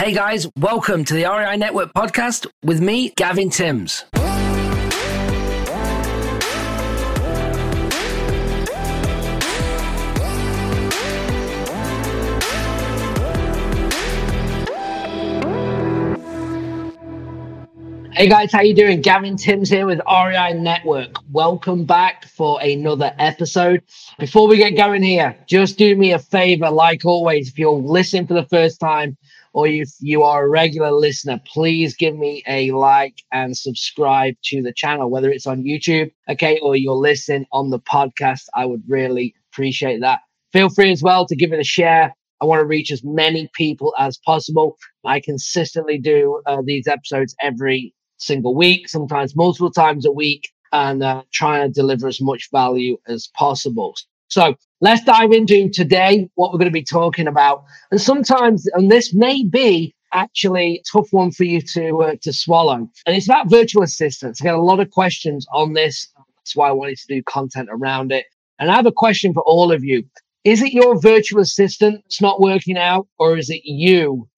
Hey guys, welcome to the REI Network podcast with me, Gavin Timms. Hey guys, how you doing? Gavin Timms here with REI Network. Welcome back for another episode. Before we get going here, just do me a favor, like always, if you're listening for the first time or if you are a regular listener, please give me a like and subscribe to the channel, whether it's on YouTube, okay, or you're listening on the podcast. I would really appreciate that. Feel free as well to give it a share. I want to reach as many people as possible. I consistently do uh, these episodes every single week, sometimes multiple times a week, and uh, trying to deliver as much value as possible. So let's dive into today what we're going to be talking about. And sometimes, and this may be actually a tough one for you to uh, to swallow. And it's about virtual assistants. I get a lot of questions on this. That's why I wanted to do content around it. And I have a question for all of you. Is it your virtual assistant that's not working out, or is it you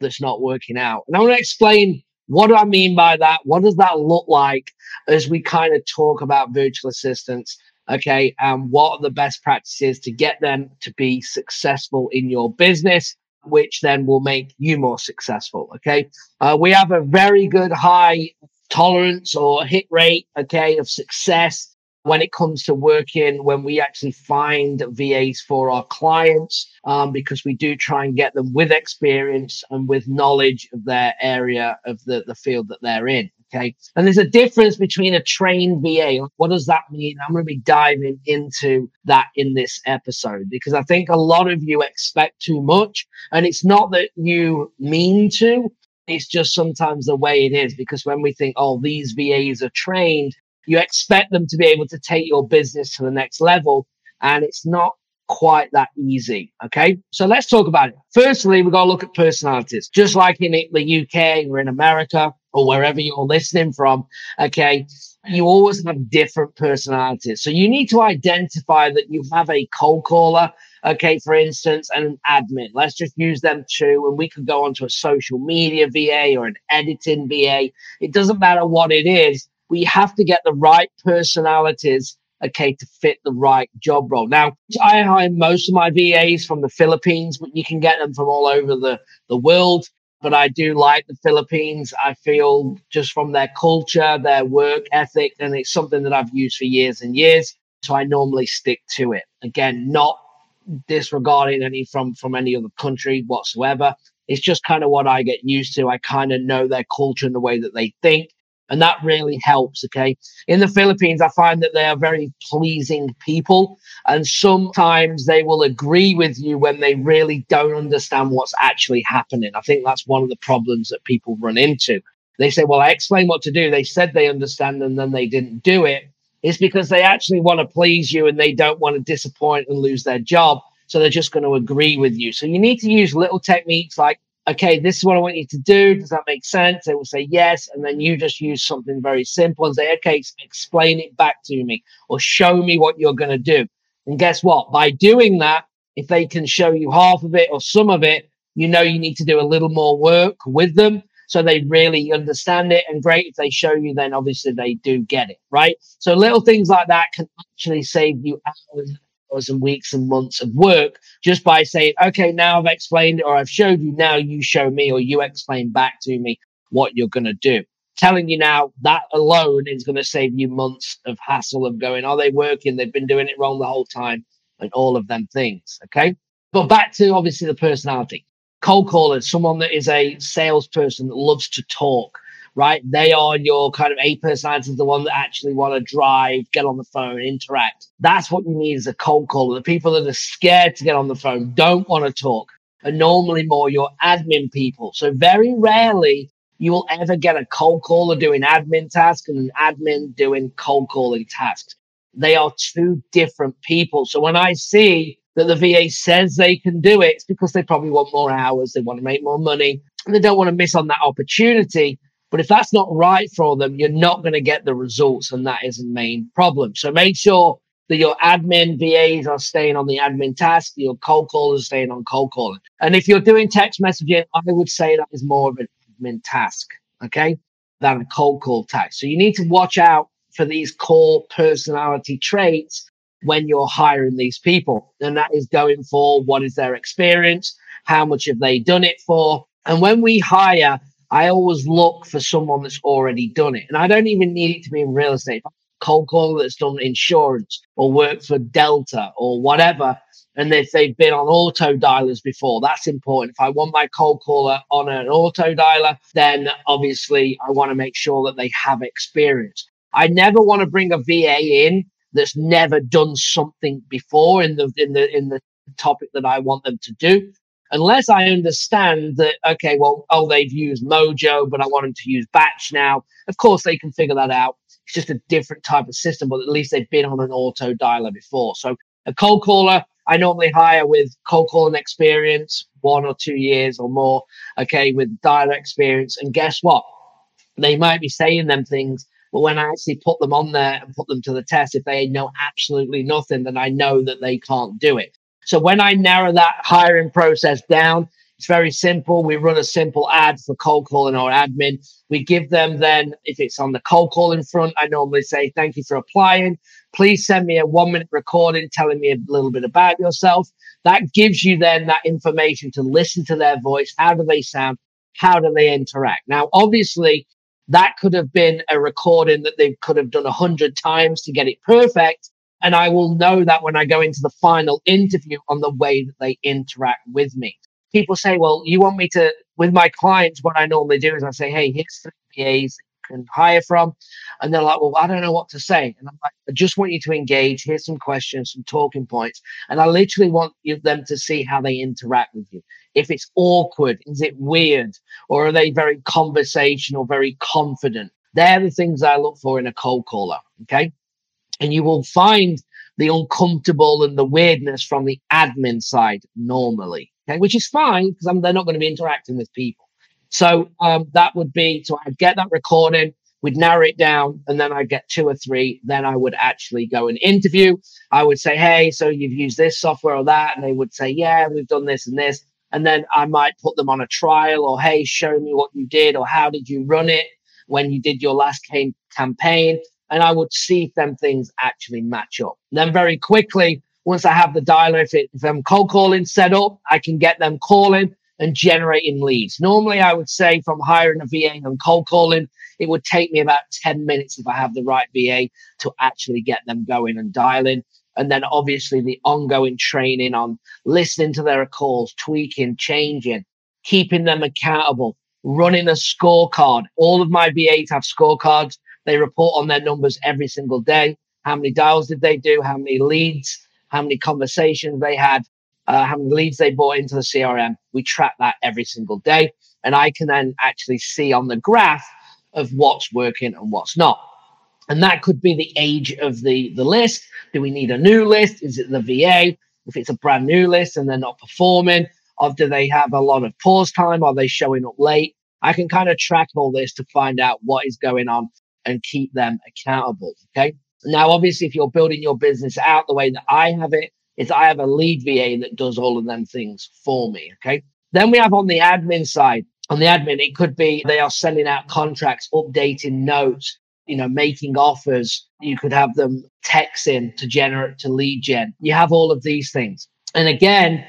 that's not working out? And I want to explain what do I mean by that? What does that look like as we kind of talk about virtual assistants? Okay. And what are the best practices to get them to be successful in your business, which then will make you more successful? Okay. Uh, we have a very good high tolerance or hit rate, okay, of success when it comes to working when we actually find VAs for our clients, um, because we do try and get them with experience and with knowledge of their area of the, the field that they're in. Okay. And there's a difference between a trained VA. What does that mean? I'm going to be diving into that in this episode because I think a lot of you expect too much. And it's not that you mean to, it's just sometimes the way it is because when we think, oh, these VAs are trained, you expect them to be able to take your business to the next level. And it's not quite that easy. Okay. So let's talk about it. Firstly, we've got to look at personalities, just like in the UK or in America or wherever you're listening from. Okay. You always have different personalities. So you need to identify that you have a cold caller. Okay. For instance, and an admin. Let's just use them two. And we could go on to a social media VA or an editing VA. It doesn't matter what it is we have to get the right personalities okay to fit the right job role now i hire most of my vas from the philippines but you can get them from all over the, the world but i do like the philippines. I feel just from their culture their work ethic and it's something that i've used for years and years so i normally stick to it. Again not disregarding any from from any other country whatsoever. It's just kind of what i get used to. I kind of know their culture and the way that they think and that really helps. Okay. In the Philippines, I find that they are very pleasing people. And sometimes they will agree with you when they really don't understand what's actually happening. I think that's one of the problems that people run into. They say, Well, I explained what to do. They said they understand and then they didn't do it. It's because they actually want to please you and they don't want to disappoint and lose their job. So they're just going to agree with you. So you need to use little techniques like okay, this is what I want you to do. Does that make sense? They will say yes. And then you just use something very simple and say, okay, explain it back to me or show me what you're going to do. And guess what? By doing that, if they can show you half of it or some of it, you know you need to do a little more work with them so they really understand it. And great if they show you, then obviously they do get it, right? So little things like that can actually save you hours hours and weeks and months of work just by saying, okay, now I've explained or I've showed you, now you show me or you explain back to me what you're going to do. Telling you now that alone is going to save you months of hassle of going, are they working? They've been doing it wrong the whole time and all of them things. Okay. But back to obviously the personality. Cold callers, someone that is a salesperson that loves to talk right? They are your kind of A personalities, the one that actually want to drive, get on the phone, interact. That's what you need as a cold caller. The people that are scared to get on the phone, don't want to talk, are normally more your admin people. So very rarely you will ever get a cold caller doing admin tasks and an admin doing cold calling tasks. They are two different people. So when I see that the VA says they can do it, it's because they probably want more hours, they want to make more money, and they don't want to miss on that opportunity. But if that's not right for them, you're not going to get the results. And that is the main problem. So make sure that your admin VAs are staying on the admin task, your cold callers are staying on cold calling. And if you're doing text messaging, I would say that is more of an admin task, okay, than a cold call task. So you need to watch out for these core personality traits when you're hiring these people. And that is going for what is their experience? How much have they done it for? And when we hire, I always look for someone that's already done it. And I don't even need it to be in real estate cold caller that's done insurance or worked for Delta or whatever, and if they've been on auto dialers before, that's important. If I want my cold caller on an auto dialer, then obviously I want to make sure that they have experience. I never want to bring a VA in that's never done something before in the in the in the topic that I want them to do. Unless I understand that, okay, well, oh, they've used Mojo, but I want them to use Batch now. Of course, they can figure that out. It's just a different type of system, but at least they've been on an auto dialer before. So a cold caller, I normally hire with cold calling experience, one or two years or more, okay, with dialer experience. And guess what? They might be saying them things, but when I actually put them on there and put them to the test, if they know absolutely nothing, then I know that they can't do it. So when I narrow that hiring process down, it's very simple. We run a simple ad for cold calling or admin. We give them then, if it's on the cold calling front, I normally say, thank you for applying. Please send me a one minute recording telling me a little bit about yourself. That gives you then that information to listen to their voice. How do they sound? How do they interact? Now, obviously, that could have been a recording that they could have done a hundred times to get it perfect. And I will know that when I go into the final interview on the way that they interact with me people say, well, you want me to, with my clients, what I normally do is I say, hey, here's three PAs you can hire from. And they're like, well, I don't know what to say. And I'm like, I just want you to engage. Here's some questions, some talking points. And I literally want them to see how they interact with you. If it's awkward, is it weird? Or are they very conversational, very confident? They're the things I look for in a cold caller. Okay. And you will find the uncomfortable and the weirdness from the admin side normally okay, which is fine because they're not going to be interacting with people. So um, that would be so I'd get that recording, we'd narrow it down, and then I'd get two or three. Then I would actually go and interview. I would say, hey, so you've used this software or that, and they would say, yeah, we've done this and this. And then I might put them on a trial, or hey, show me what you did, or how did you run it when you did your last cam- campaign. And I would see if them things actually match up. then very quickly, once I have the dialer, if, it, if I'm cold calling set up, I can get them calling and generating leads. Normally, I would say from hiring a VA and cold calling, it would take me about 10 minutes if I have the right VA to actually get them going and dialing. And then obviously the ongoing training on listening to their calls, tweaking, changing, keeping them accountable, running a scorecard. All of my VAs have scorecards. They report on their numbers every single day. How many dials did they do? How many leads? how many conversations they had, uh, how many leads they brought into the CRM. We track that every single day. And I can then actually see on the graph of what's working and what's not. And that could be the age of the, the list. Do we need a new list? Is it the VA? If it's a brand new list and they're not performing, or do they have a lot of pause time? Are they showing up late? I can kind of track all this to find out what is going on and keep them accountable. Okay. Now, obviously, if you're building your business out the way that I have it, is I have a lead VA that does all of them things for me. Okay. Then we have on the admin side, on the admin, it could be they are sending out contracts, updating notes, you know, making offers. You could have them texting to generate to lead gen. You have all of these things. And again,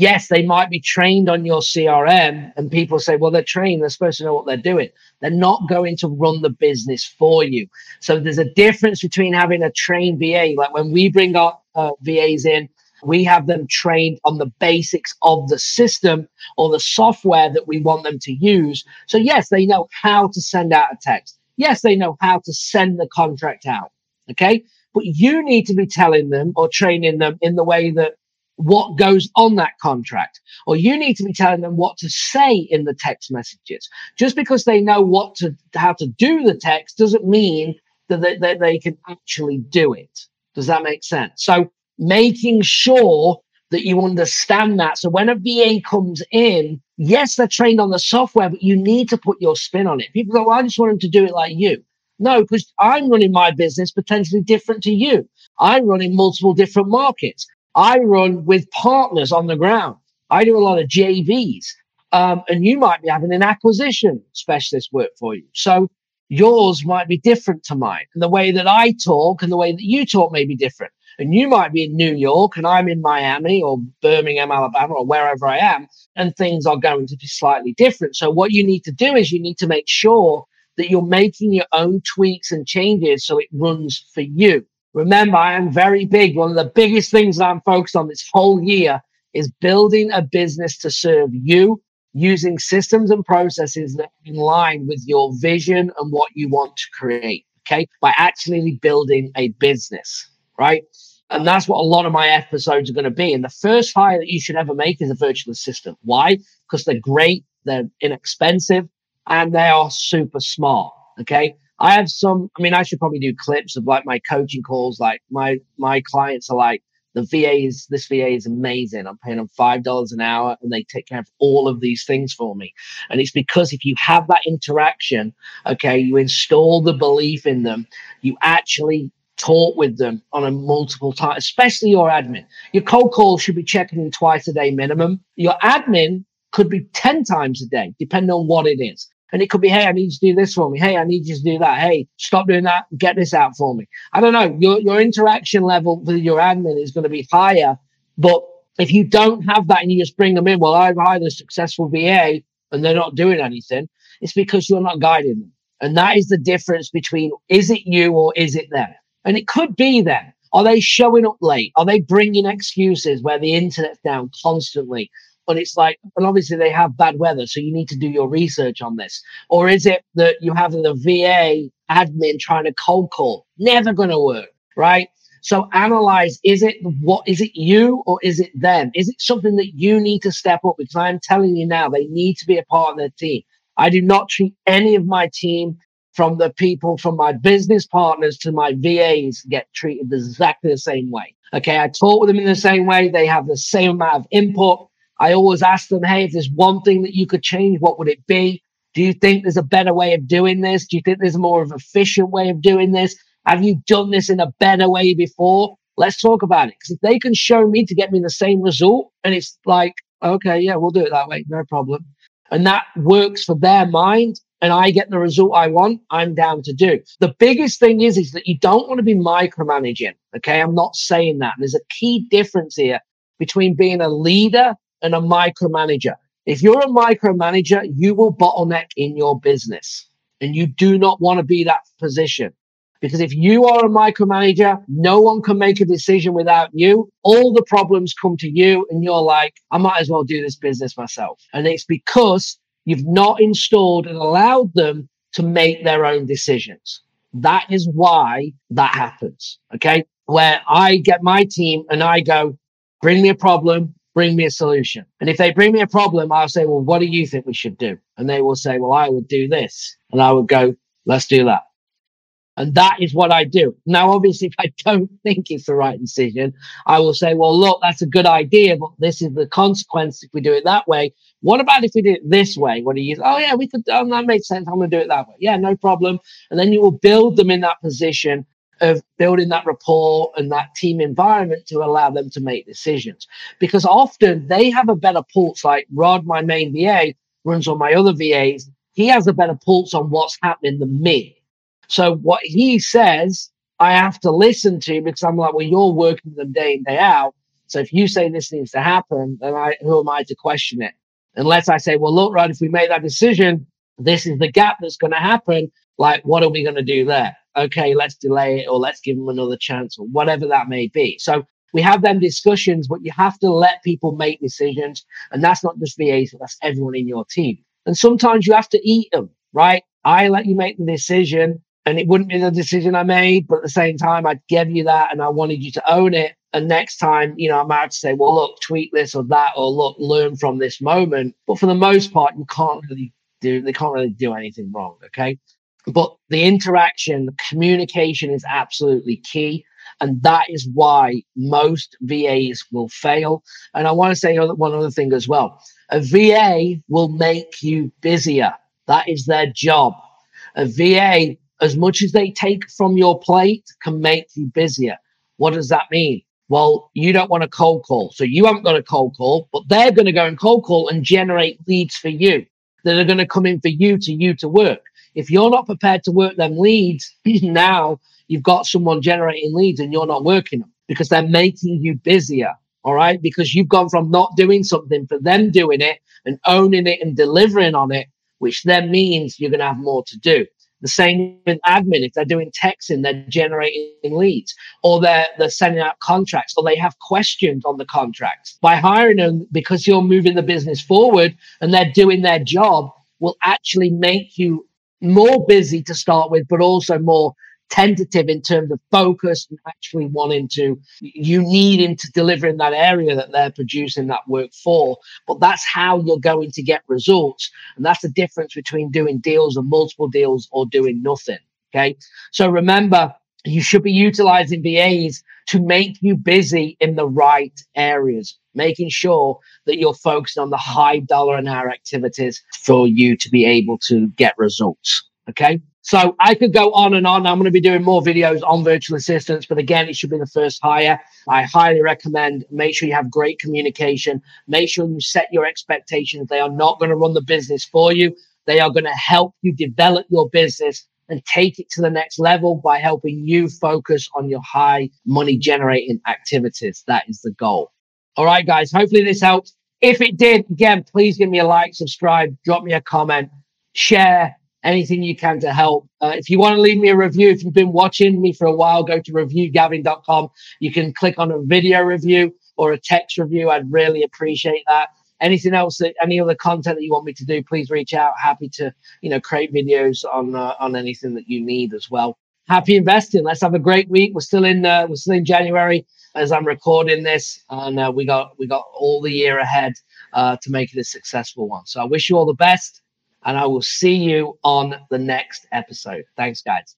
yes, they might be trained on your CRM, and people say, well, they're trained, they're supposed to know what they're doing. They're not going to run the business for you. So there's a difference between having a trained VA. Like when we bring our uh, VAs in, we have them trained on the basics of the system or the software that we want them to use. So, yes, they know how to send out a text. Yes, they know how to send the contract out. Okay. But you need to be telling them or training them in the way that what goes on that contract, or you need to be telling them what to say in the text messages. Just because they know what to how to do the text doesn't mean that they, that they can actually do it. Does that make sense? So making sure that you understand that. So when a VA comes in, yes, they're trained on the software, but you need to put your spin on it. People go, well, I just want them to do it like you. No, because I'm running my business potentially different to you. I'm running multiple different markets. I run with partners on the ground. I do a lot of JVs. Um, and you might be having an acquisition specialist work for you. So yours might be different to mine. And the way that I talk and the way that you talk may be different. And you might be in New York and I'm in Miami or Birmingham, Alabama, or wherever I am, and things are going to be slightly different. So what you need to do is you need to make sure that you're making your own tweaks and changes so it runs for you. Remember, I am very big. One of the biggest things that I'm focused on this whole year is building a business to serve you using systems and processes that in line with your vision and what you want to create. Okay. By actually building a business, right? And that's what a lot of my episodes are going to be. And the first hire that you should ever make is a virtual assistant. Why? Because they're great, they're inexpensive, and they are super smart. Okay. I have some, I mean, I should probably do clips of like my coaching calls. Like my, my clients are like, the VA is, this VA is amazing. I'm paying them $5 an hour and they take care of all of these things for me. And it's because if you have that interaction, okay, you install the belief in them, you actually talk with them on a multiple time, especially your admin. Your cold call should be checking in twice a day minimum. Your admin could be 10 times a day, depending on what it is. And it could be, hey, I need you to do this for me. Hey, I need you to do that. Hey, stop doing that. Get this out for me. I don't know. Your, your interaction level with your admin is going to be higher. But if you don't have that and you just bring them in, well, I've hired a successful VA and they're not doing anything, it's because you're not guiding them. And that is the difference between is it you or is it them? And it could be them. Are they showing up late? Are they bringing excuses where the internet's down constantly? And it's like, and obviously they have bad weather, so you need to do your research on this. Or is it that you have the VA admin trying to cold call? Never going to work, right? So analyze, is it what, is it you or is it them? Is it something that you need to step up? Because I'm telling you now, they need to be a part of their team. I do not treat any of my team from the people, from my business partners to my VAs get treated exactly the same way. Okay. I talk with them in the same way. They have the same amount of input. I always ask them, hey, if there's one thing that you could change, what would it be? Do you think there's a better way of doing this? Do you think there's more of efficient way of doing this? Have you done this in a better way before? Let's talk about it. Because if they can show me to get me the same result, and it's like, okay, yeah, we'll do it that way, no problem. And that works for their mind, and I get the result I want, I'm down to do. The biggest thing is, is that you don't want to be micromanaging. Okay. I'm not saying that. There's a key difference here between being a leader and a micromanager. If you're a micromanager, you will bottleneck in your business and you do not want to be that position. Because if you are a micromanager, no one can make a decision without you. All the problems come to you and you're like, I might as well do this business myself. And it's because you've not installed and allowed them to make their own decisions. That is why that happens. Okay. Where I get my team and I go, bring me a problem bring me a solution. And if they bring me a problem, I'll say, well, what do you think we should do? And they will say, well, I would do this. And I would go, let's do that. And that is what I do. Now, obviously, if I don't think it's the right decision, I will say, well, look, that's a good idea, but this is the consequence if we do it that way. What about if we do it this way? What do you, oh, yeah, we could, oh, that makes sense. I'm going to do it that way. Yeah, no problem. And then you will build them in that position of building that rapport and that team environment to allow them to make decisions. Because often they have a better pulse, like Rod, my main VA, runs on my other VAs. He has a better pulse on what's happening than me. So what he says, I have to listen to because I'm like, well, you're working them day in, day out. So if you say this needs to happen, then I, who am I to question it? Unless I say, well, look, Rod, if we make that decision, this is the gap that's going to happen. Like, what are we going to do there? okay, let's delay it or let's give them another chance or whatever that may be. So we have them discussions, but you have to let people make decisions. And that's not just VAs, that's everyone in your team. And sometimes you have to eat them, right? I let you make the decision and it wouldn't be the decision I made, but at the same time, I'd give you that and I wanted you to own it. And next time, you know, I might have to say, well, look, tweak this or that, or look, learn from this moment. But for the most part, you can't really do, they can't really do anything wrong. Okay. But the interaction, the communication is absolutely key. And that is why most VAs will fail. And I want to say one other thing as well. A VA will make you busier. That is their job. A VA as much as they take from your plate can make you busier. What does that mean? Well, you don't want a cold call. So you haven't got a cold call, but they're going to go and cold call and generate leads for you that are going to come in for you to you to work. If you're not prepared to work them leads, now you've got someone generating leads and you're not working them because they're making you busier. All right. Because you've gone from not doing something for them doing it and owning it and delivering on it, which then means you're going to have more to do. The same with admin. If they're doing texting, they're generating leads or they're, they're sending out contracts or they have questions on the contracts. By hiring them because you're moving the business forward and they're doing their job will actually make you more busy to start with, but also more tentative in terms of focus and actually wanting to you need him to deliver in that area that they're producing that work for. But that's how you're going to get results. And that's the difference between doing deals and multiple deals or doing nothing okay? So remember you should be utilizing VAs to make you busy in the right areas, making sure that you're focused on the high dollar an hour activities for you to be able to get results. Okay. So I could go on and on. I'm going to be doing more videos on virtual assistants, but again, it should be the first hire. I highly recommend make sure you have great communication. Make sure you set your expectations. They are not going to run the business for you. They are going to help you develop your business and take it to the next level by helping you focus on your high money generating activities. That is the goal. All right, guys. Hopefully this helps. If it did, again, please give me a like, subscribe, drop me a comment, share anything you can to help. Uh, if you want to leave me a review, if you've been watching me for a while, go to reviewgavin.com. You can click on a video review or a text review. I'd really appreciate that. Anything else, that, any other content that you want me to do, please reach out. Happy to, you know, create videos on uh, on anything that you need as well. Happy investing. Let's have a great week. We're still in uh, we're still in January as I'm recording this, and uh, we got we got all the year ahead uh, to make it a successful one. So I wish you all the best and I will see you on the next episode. Thanks, guys.